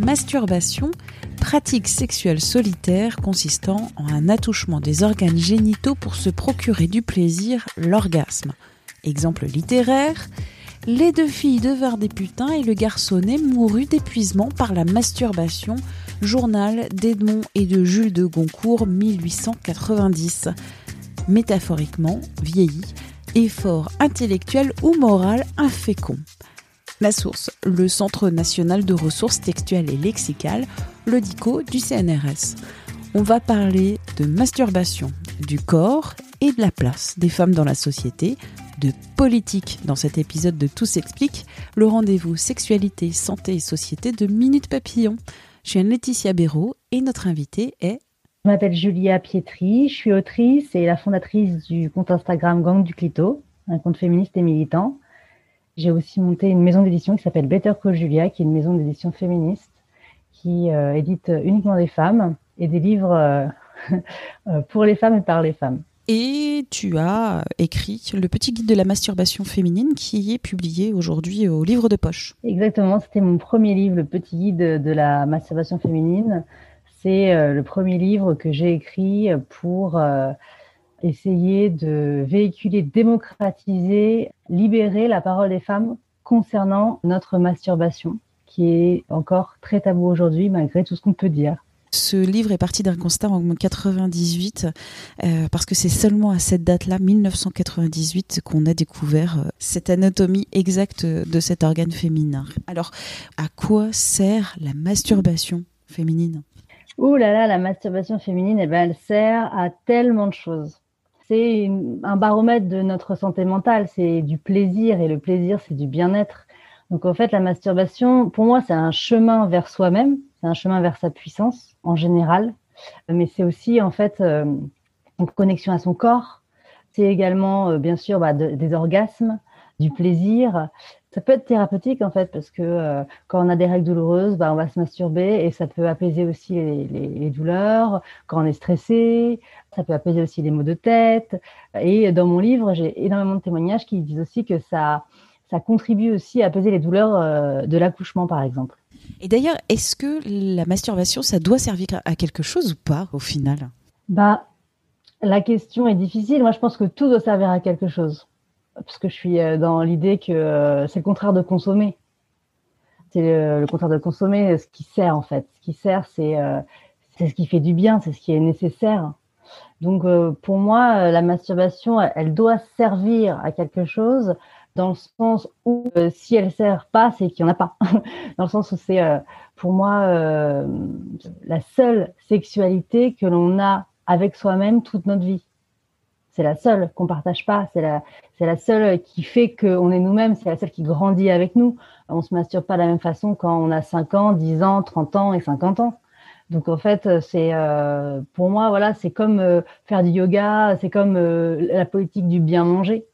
Masturbation, pratique sexuelle solitaire consistant en un attouchement des organes génitaux pour se procurer du plaisir, l'orgasme. Exemple littéraire les deux filles devinrent des putains et le garçonnet mourut d'épuisement par la masturbation. Journal d'Edmond et de Jules de Goncourt, 1890. Métaphoriquement, vieilli, effort intellectuel ou moral infécond. La source, le Centre national de ressources textuelles et lexicales, le DICO du CNRS. On va parler de masturbation, du corps et de la place des femmes dans la société, de politique dans cet épisode de Tout s'explique, le rendez-vous sexualité, santé et société de Minute Papillon. Je suis Laetitia Béraud et notre invitée est... Je m'appelle Julia Pietri, je suis autrice et la fondatrice du compte Instagram Gang du Clito, un compte féministe et militant. J'ai aussi monté une maison d'édition qui s'appelle Better Call Julia, qui est une maison d'édition féministe qui euh, édite uniquement des femmes et des livres euh, euh, pour les femmes et par les femmes et tu as écrit le petit guide de la masturbation féminine qui est publié aujourd'hui au livre de poche. Exactement, c'était mon premier livre, le petit guide de la masturbation féminine. C'est euh, le premier livre que j'ai écrit pour essayer de véhiculer, démocratiser, libérer la parole des femmes concernant notre masturbation, qui est encore très tabou aujourd'hui malgré tout ce qu'on peut dire. Ce livre est parti d'un constat en 98, euh, parce que c'est seulement à cette date-là, 1998, qu'on a découvert euh, cette anatomie exacte de cet organe féminin. Alors, à quoi sert la masturbation féminine? Ouh là là, la masturbation féminine, eh ben, elle sert à tellement de choses. C'est un baromètre de notre santé mentale, c'est du plaisir, et le plaisir, c'est du bien-être. Donc en fait, la masturbation, pour moi, c'est un chemin vers soi-même, c'est un chemin vers sa puissance en général, mais c'est aussi en fait euh, une connexion à son corps. C'est également, euh, bien sûr, bah, des orgasmes, du plaisir. Ça peut être thérapeutique en fait parce que euh, quand on a des règles douloureuses, bah, on va se masturber et ça peut apaiser aussi les, les, douleurs. Quand on est stressé, ça peut apaiser aussi les maux de tête. Et dans mon livre, j'ai énormément de témoignages qui disent aussi que ça, ça contribue aussi à apaiser les douleurs de l'accouchement par exemple. Et d'ailleurs, est-ce que la masturbation, ça doit servir à quelque chose ou pas au final? Bah, la question est difficile. Moi, je pense que tout doit servir à quelque chose, parce que je suis euh, dans l'idée que euh, c'est le contraire de consommer. C'est le, contraire de consommer, ce qui sert en fait. Ce qui sert, c'est euh, ce qui fait du bien, c'est ce qui est nécessaire. Donc, pour moi, la masturbation, elle doit servir à quelque chose dans le sens où si elle sert pas, c'est qu'il n'y en a pas. dans le sens où c'est pour moi la seule sexualité que l'on a avec soi-même toute notre vie. C'est la seule qu'on partage pas, c'est la, c'est la seule qui fait qu'on est nous-mêmes, c'est la seule qui grandit avec nous. On se masturbe pas de la même façon quand on a 5 ans, 10 ans, 30 ans et 50 ans. Donc en fait, c'est pour moi voilà, c'est comme faire du yoga, c'est comme la politique du bien manger.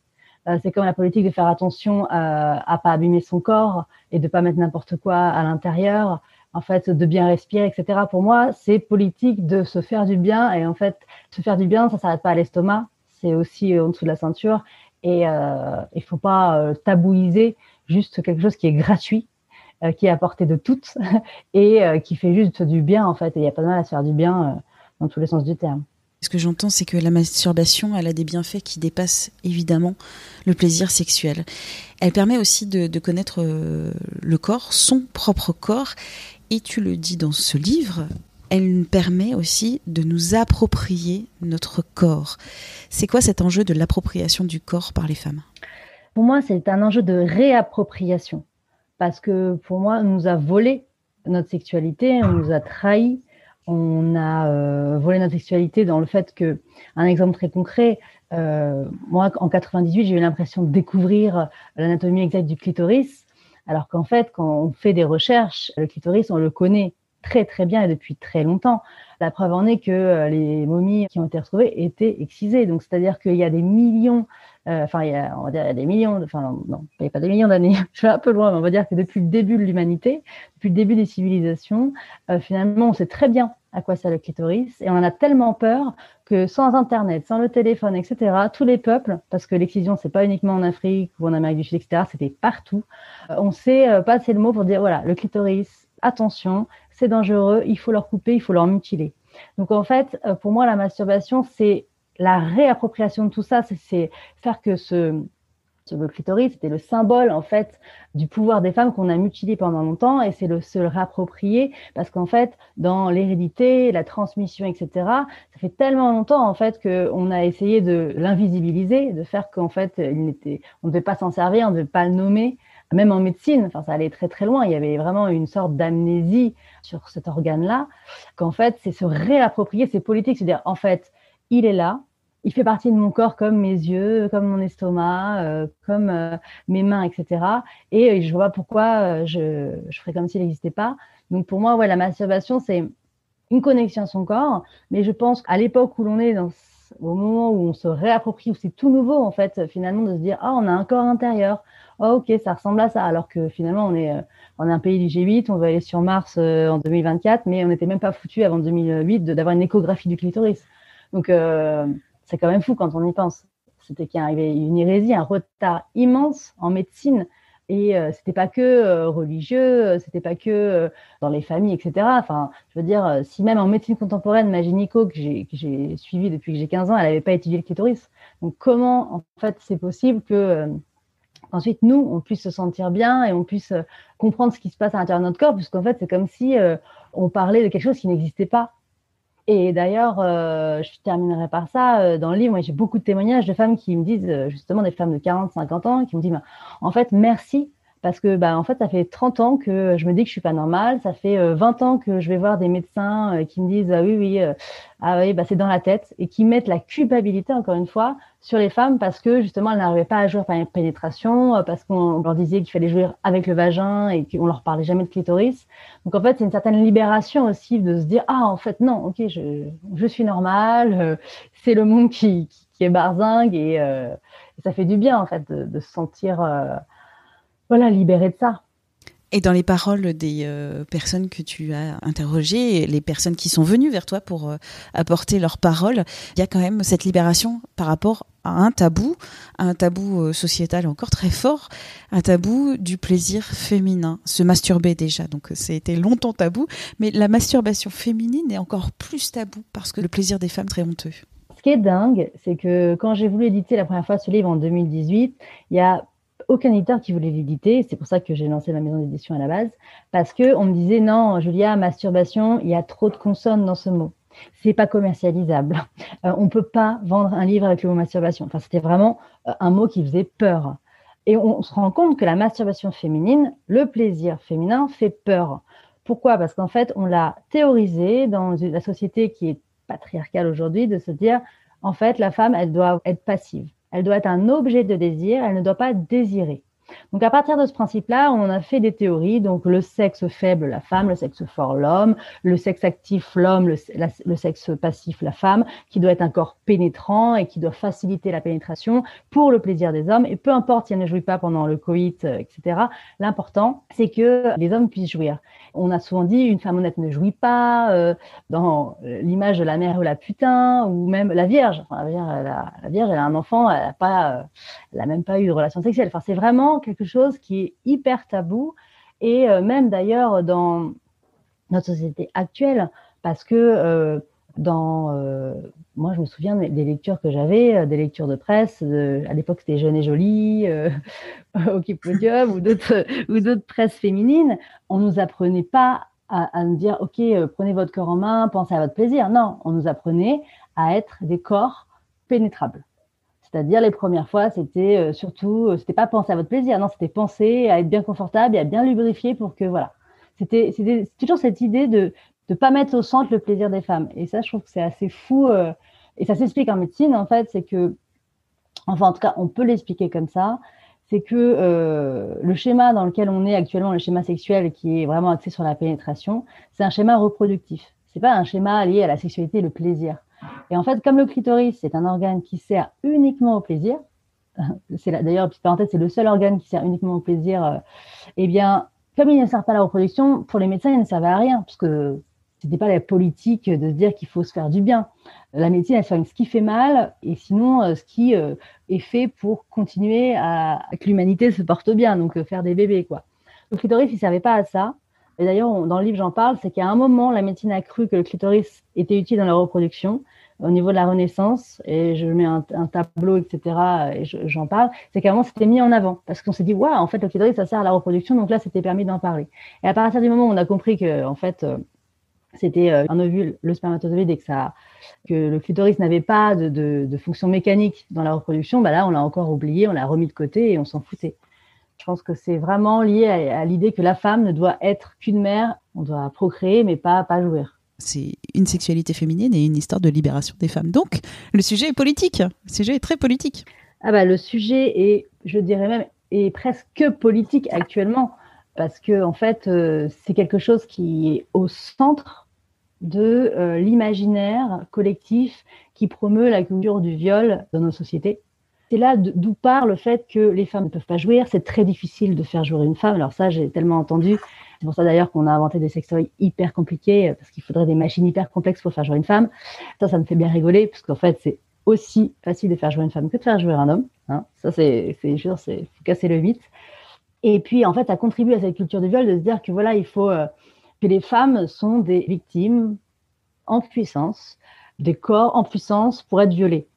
Euh, c'est comme la politique de faire attention euh, à pas abîmer son corps et de pas mettre n'importe quoi à l'intérieur. En fait, de bien respirer, etc. Pour moi, c'est politique de se faire du bien. Et en fait, se faire du bien, ça s'arrête pas à l'estomac. C'est aussi euh, en dessous de la ceinture. Et euh, il faut pas tabouiser juste quelque chose qui est gratuit, qui est à portée de toutes et qui fait juste du bien en fait. Il n'y a pas de mal à se faire du bien dans tous les sens du terme. Ce que j'entends, c'est que la masturbation, elle a des bienfaits qui dépassent évidemment le plaisir sexuel. Elle permet aussi de, connaître euh, le corps, son propre corps, et tu le dis dans ce livre, elle permet aussi de nous approprier notre corps. C'est quoi cet enjeu de l'appropriation du corps par les femmes? Pour moi, c'est un enjeu de réappropriation. Parce que pour moi, on nous a volé notre sexualité, on nous a trahis, on a euh, volé notre sexualité dans le fait que, un exemple très concret, moi, en 98, j'ai eu l'impression de découvrir l'anatomie exacte du clitoris, alors qu'en fait, quand on fait des recherches, le clitoris, on le connaît très très bien et depuis très longtemps. La preuve en est que euh, les momies qui ont été retrouvées étaient excisées. Donc, c'est-à-dire qu'il y a des millions, euh, enfin, on va dire, il y a des millions, enfin, non, il n'y a pas des millions d'années, je vais un peu loin, mais on va dire que depuis le début de l'humanité, depuis le début des civilisations, euh, finalement, on sait très bien à quoi sert le clitoris et on en a tellement peur que sans Internet, sans le téléphone, etc., tous les peuples, parce que l'excision, c'est pas uniquement en Afrique ou en Amérique du Sud, etc., c'était partout, on sait passer le mot pour dire, voilà, le clitoris, attention, c'est dangereux, il faut leur couper, il faut leur mutiler. Donc en fait, euh, pour moi, la masturbation, c'est la réappropriation de tout ça, c'est faire que ce, le clitoris, c'était le symbole en fait du pouvoir des femmes qu'on a mutilé pendant longtemps et c'est le se le réapproprier parce qu'en fait dans l'hérédité, la transmission, etc. Ça fait tellement longtemps en fait qu'on a essayé de l'invisibiliser, de faire qu'en fait il n'était, on ne devait pas s'en servir, on ne devait pas le nommer même en médecine, enfin, ça allait très très loin. Il y avait vraiment une sorte d'amnésie sur cet organe-là, qu'en fait, c'est se réapproprier, c'est politique, c'est-à-dire, en fait, il est là, il fait partie de mon corps comme mes yeux, comme mon estomac, euh, comme euh, mes mains, etc. Et je vois pas pourquoi euh, je, je ferais comme s'il n'existait pas. Donc pour moi, ouais, la masturbation, c'est une connexion à son corps. Mais je pense qu'à l'époque où l'on est, dans, au moment où on se réapproprie, où c'est tout nouveau, en fait, finalement, de se dire, ah, on a un corps intérieur, oh, ok, ça ressemble à ça. Alors que finalement, on est, euh, on est un pays du G8, on va aller sur Mars euh, en 2024, mais on n'était même pas foutu avant 2008 d'avoir une échographie du clitoris. Donc, euh, c'est quand même fou quand on y pense. C'était qu'il y avait une hérésie, un retard immense en médecine. Et euh, c'était pas que religieux, c'était pas que dans les familles, etc. Enfin, je veux dire, si même en médecine contemporaine, ma gynéco que j'ai suivie depuis que j'ai 15 ans, elle n'avait pas étudié le clitoris. Donc, comment en fait c'est possible que ensuite nous, on puisse se sentir bien et on puisse euh, comprendre ce qui se passe à l'intérieur de notre corps, puisqu'en fait, c'est comme si euh, on parlait de quelque chose qui n'existait pas. Et d'ailleurs, euh, je terminerai par ça. Dans le livre, j'ai beaucoup de témoignages de femmes qui me disent, justement, des femmes de 40, 50 ans, qui me disent, en fait, merci parce que bah en fait ça fait 30 ans que je me dis que je suis pas normale, ça fait 20 ans que je vais voir des médecins qui me disent ah oui oui ah oui bah c'est dans la tête et qui mettent la culpabilité encore une fois sur les femmes parce que justement elles n'arrivaient pas à jouer par une pénétration, euh, parce qu'on leur disait qu'il fallait jouer avec le vagin et qu'on leur parlait jamais de clitoris. Donc en fait, c'est une certaine libération aussi de se dire ah en fait non, ok, je, je suis normale, euh, c'est le monde qui, qui, est barzingue et, euh, ça fait du bien en fait de se sentir voilà libéré de ça. Et dans les paroles des euh, personnes que tu as interrogées, les personnes qui sont venues vers toi pour euh, apporter leurs paroles, il y a quand même cette libération par rapport à un tabou, un tabou euh, sociétal encore très fort, un tabou du plaisir féminin, se masturber déjà. Donc c'était longtemps tabou, mais la masturbation féminine est encore plus tabou parce que le plaisir des femmes très honteux. Ce qui est dingue, c'est que quand j'ai voulu éditer la première fois ce livre en 2018, il y a aucun éditeur qui voulait l'éditer. C'est pour ça que j'ai lancé ma maison d'édition à la base. Parce que on me disait, non, Julia, masturbation, il y a trop de consonnes dans ce mot. C'est pas commercialisable. Euh, on peut pas vendre un livre avec le mot masturbation. Enfin, c'était vraiment euh, un mot qui faisait peur. Et on se rend compte que la masturbation féminine, le plaisir féminin, fait peur. Pourquoi? Parce qu'en fait, on l'a théorisé dans la société qui est patriarcale aujourd'hui de se dire, en fait, la femme, elle doit être passive. Elle doit être un objet de désir, elle ne doit pas désirer. Donc à partir de ce principe-là, on a fait des théories, donc le sexe faible, la femme, le sexe fort, l'homme, le sexe actif, l'homme, le, sexe passif, la femme, qui doit être un corps pénétrant et qui doit faciliter la pénétration pour le plaisir des hommes. Et peu importe si elle ne jouit pas pendant le coït, euh, etc., l'important, c'est que les hommes puissent jouir. On a souvent dit une femme honnête ne jouit pas, euh, dans l'image de la mère ou la putain, ou même la Vierge. Enfin, la, Vierge a, la Vierge, elle a un enfant, elle n'a euh, même pas eu de relation sexuelle. Enfin, c'est vraiment quelque chose qui est hyper tabou et euh, même d'ailleurs dans notre société actuelle, parce que euh, dans, euh, moi je me souviens des lectures que j'avais, des lectures de presse, à l'époque c'était Jeune et Jolie, au Podium ou d'autres ou d'autres presses féminines, on nous apprenait pas à, à nous dire ok prenez votre corps en main, pensez à votre plaisir. Non, on nous apprenait à être des corps pénétrables. C'est-à-dire les premières fois, c'était euh, surtout, euh, c'était pas penser à votre plaisir, non, c'était penser à être bien confortable et à bien lubrifier pour que voilà. C'était toujours cette idée de ne pas mettre au centre le plaisir des femmes. Et ça, je trouve que c'est assez fou. Euh, et ça s'explique en médecine, en fait, c'est que enfin en tout cas on peut l'expliquer comme ça, c'est que le schéma dans lequel on est actuellement, le schéma sexuel qui est vraiment axé sur la pénétration, c'est un schéma reproductif. C'est pas un schéma lié à la sexualité et le plaisir. Et en fait, comme le clitoris, c'est un organe qui sert uniquement au plaisir, c'est d'ailleurs, petite parenthèse, c'est le seul organe qui sert uniquement au plaisir, euh, eh bien, comme il ne sert pas à la reproduction, pour les médecins, il ne servait à rien, parce que c'était pas la politique de se dire qu'il faut se faire du bien. La médecine, elle soigne ce qui fait mal, et sinon, euh, ce qui euh, est fait pour continuer à, que l'humanité se porte bien, donc faire des bébés, quoi. Le clitoris, il servait pas à ça. Et d'ailleurs, dans le livre, j'en parle, c'est qu'à un moment, la médecine a cru que le clitoris était utile dans la reproduction au niveau de la Renaissance, et je mets un, tableau, etc., et j'en parle, c'est qu'avant, c'était mis en avant, parce qu'on s'est dit, waouh, en fait, le clitoris, ça sert à la reproduction, donc là, c'était permis d'en parler. Et à partir du moment où on a compris que, en fait, euh, c'était euh, un ovule, le spermatozoïde, et que, que le clitoris n'avait pas de, fonction mécanique dans la reproduction, bah là, on l'a encore oublié, on l'a remis de côté et on s'en foutait. Je pense que c'est vraiment lié à, à l'idée que la femme ne doit être qu'une mère, on doit procréer, mais pas, pas jouir c'est une sexualité féminine et une histoire de libération des femmes. Donc, le sujet est politique. Le sujet est très politique. Ah bah, le sujet est, je dirais même, est presque politique actuellement parce que en fait, euh, c'est quelque chose qui est au centre de euh, l'imaginaire collectif qui promeut la culture du viol dans nos sociétés. C'est là d'où part le fait que les femmes ne peuvent pas jouir. C'est très difficile de faire jouer une femme. Alors ça, j'ai tellement entendu c'est pour ça d'ailleurs qu'on a inventé des sextoys hyper compliqués, parce qu'il faudrait des machines hyper complexes pour faire jouer une femme. Ça, ça me fait bien rigoler, parce qu'en fait, c'est aussi facile de faire jouer une femme que de faire jouer un homme. Hein. Ça, c'est, sûr, c'est casser le mythe. Et puis, en fait, ça contribue à cette culture du viol de se dire que voilà, il faut euh, que les femmes sont des victimes en puissance, des corps en puissance pour être violées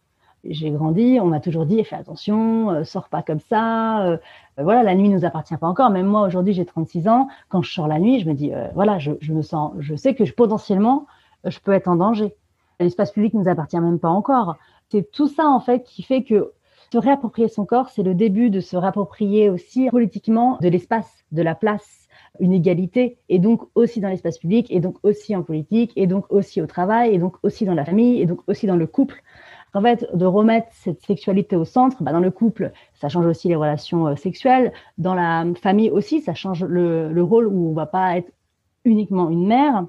j'ai grandi, on m'a toujours dit fais attention, euh, sors pas comme ça. Euh, euh, voilà, la nuit nous appartient pas encore. Même moi aujourd'hui, j'ai 36 ans. Quand je sors la nuit, je me dis voilà, je, me sens, je sais que je, potentiellement, je peux être en danger. L'espace public nous appartient même pas encore. C'est tout ça en fait qui fait que se réapproprier son corps, c'est le début de se réapproprier aussi politiquement de l'espace, de la place, une égalité, et donc aussi dans l'espace public, et donc aussi en politique, et donc aussi au travail, et donc aussi dans la famille, et donc aussi dans le couple. En fait, de remettre cette sexualité au centre, bah, dans le couple, ça change aussi les relations euh, sexuelles. Dans la famille aussi, ça change le, le rôle où on va pas être uniquement une mère.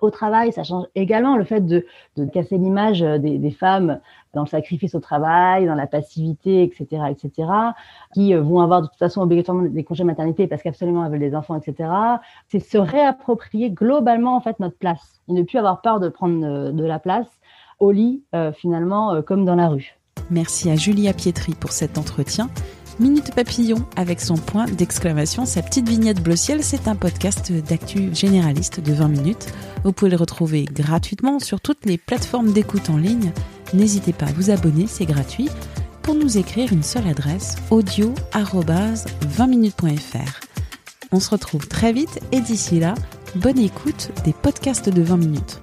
Au travail, ça change également le fait de, casser l'image euh, des, des, femmes dans le sacrifice au travail, dans la passivité, etc., etc., qui euh, vont avoir de toute façon obligatoirement des congés maternité parce qu'absolument elles veulent des enfants, etc. C'est se réapproprier globalement en fait notre place et ne plus avoir peur de prendre de la place au lit, euh, finalement, euh, comme dans la rue. Merci à Julia Pietri pour cet entretien. Minute Papillon avec son point d'exclamation, sa petite vignette bleu ciel, c'est un podcast d'actu généraliste de 20 minutes. Vous pouvez le retrouver gratuitement sur toutes les plateformes d'écoute en ligne. N'hésitez pas à vous abonner, c'est gratuit. Pour nous écrire une seule adresse, audio 20minutes.fr. On se retrouve très vite et d'ici là, bonne écoute des podcasts de 20 minutes.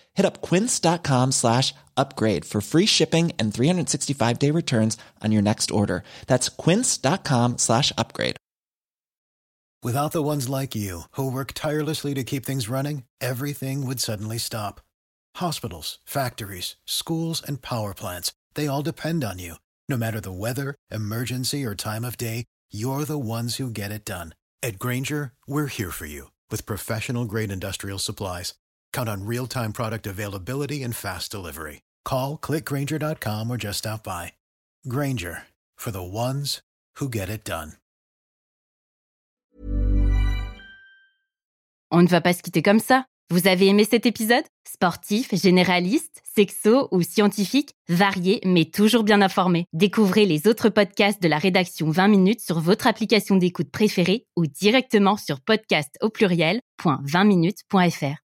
Hit up quince.com slash upgrade for free shipping and 365 day returns on your next order. That's quince.com slash upgrade. Without the ones like you who work tirelessly to keep things running, everything would suddenly stop. Hospitals, factories, schools, and power plants, they all depend on you. No matter the weather, emergency, or time of day, you're the ones who get it done. At Granger, we're here for you with professional grade industrial supplies. Count on real time product availability and fast delivery. Call clickgranger.com or just stop by. Granger for the ones who get it done. On ne va pas se quitter comme ça. Vous avez aimé cet épisode? Sportif, généraliste, sexo ou scientifique, varié mais toujours bien informé. Découvrez les autres podcasts de la rédaction 20 minutes sur votre application d'écoute préférée ou directement sur podcast au pluriel.20minutes.fr.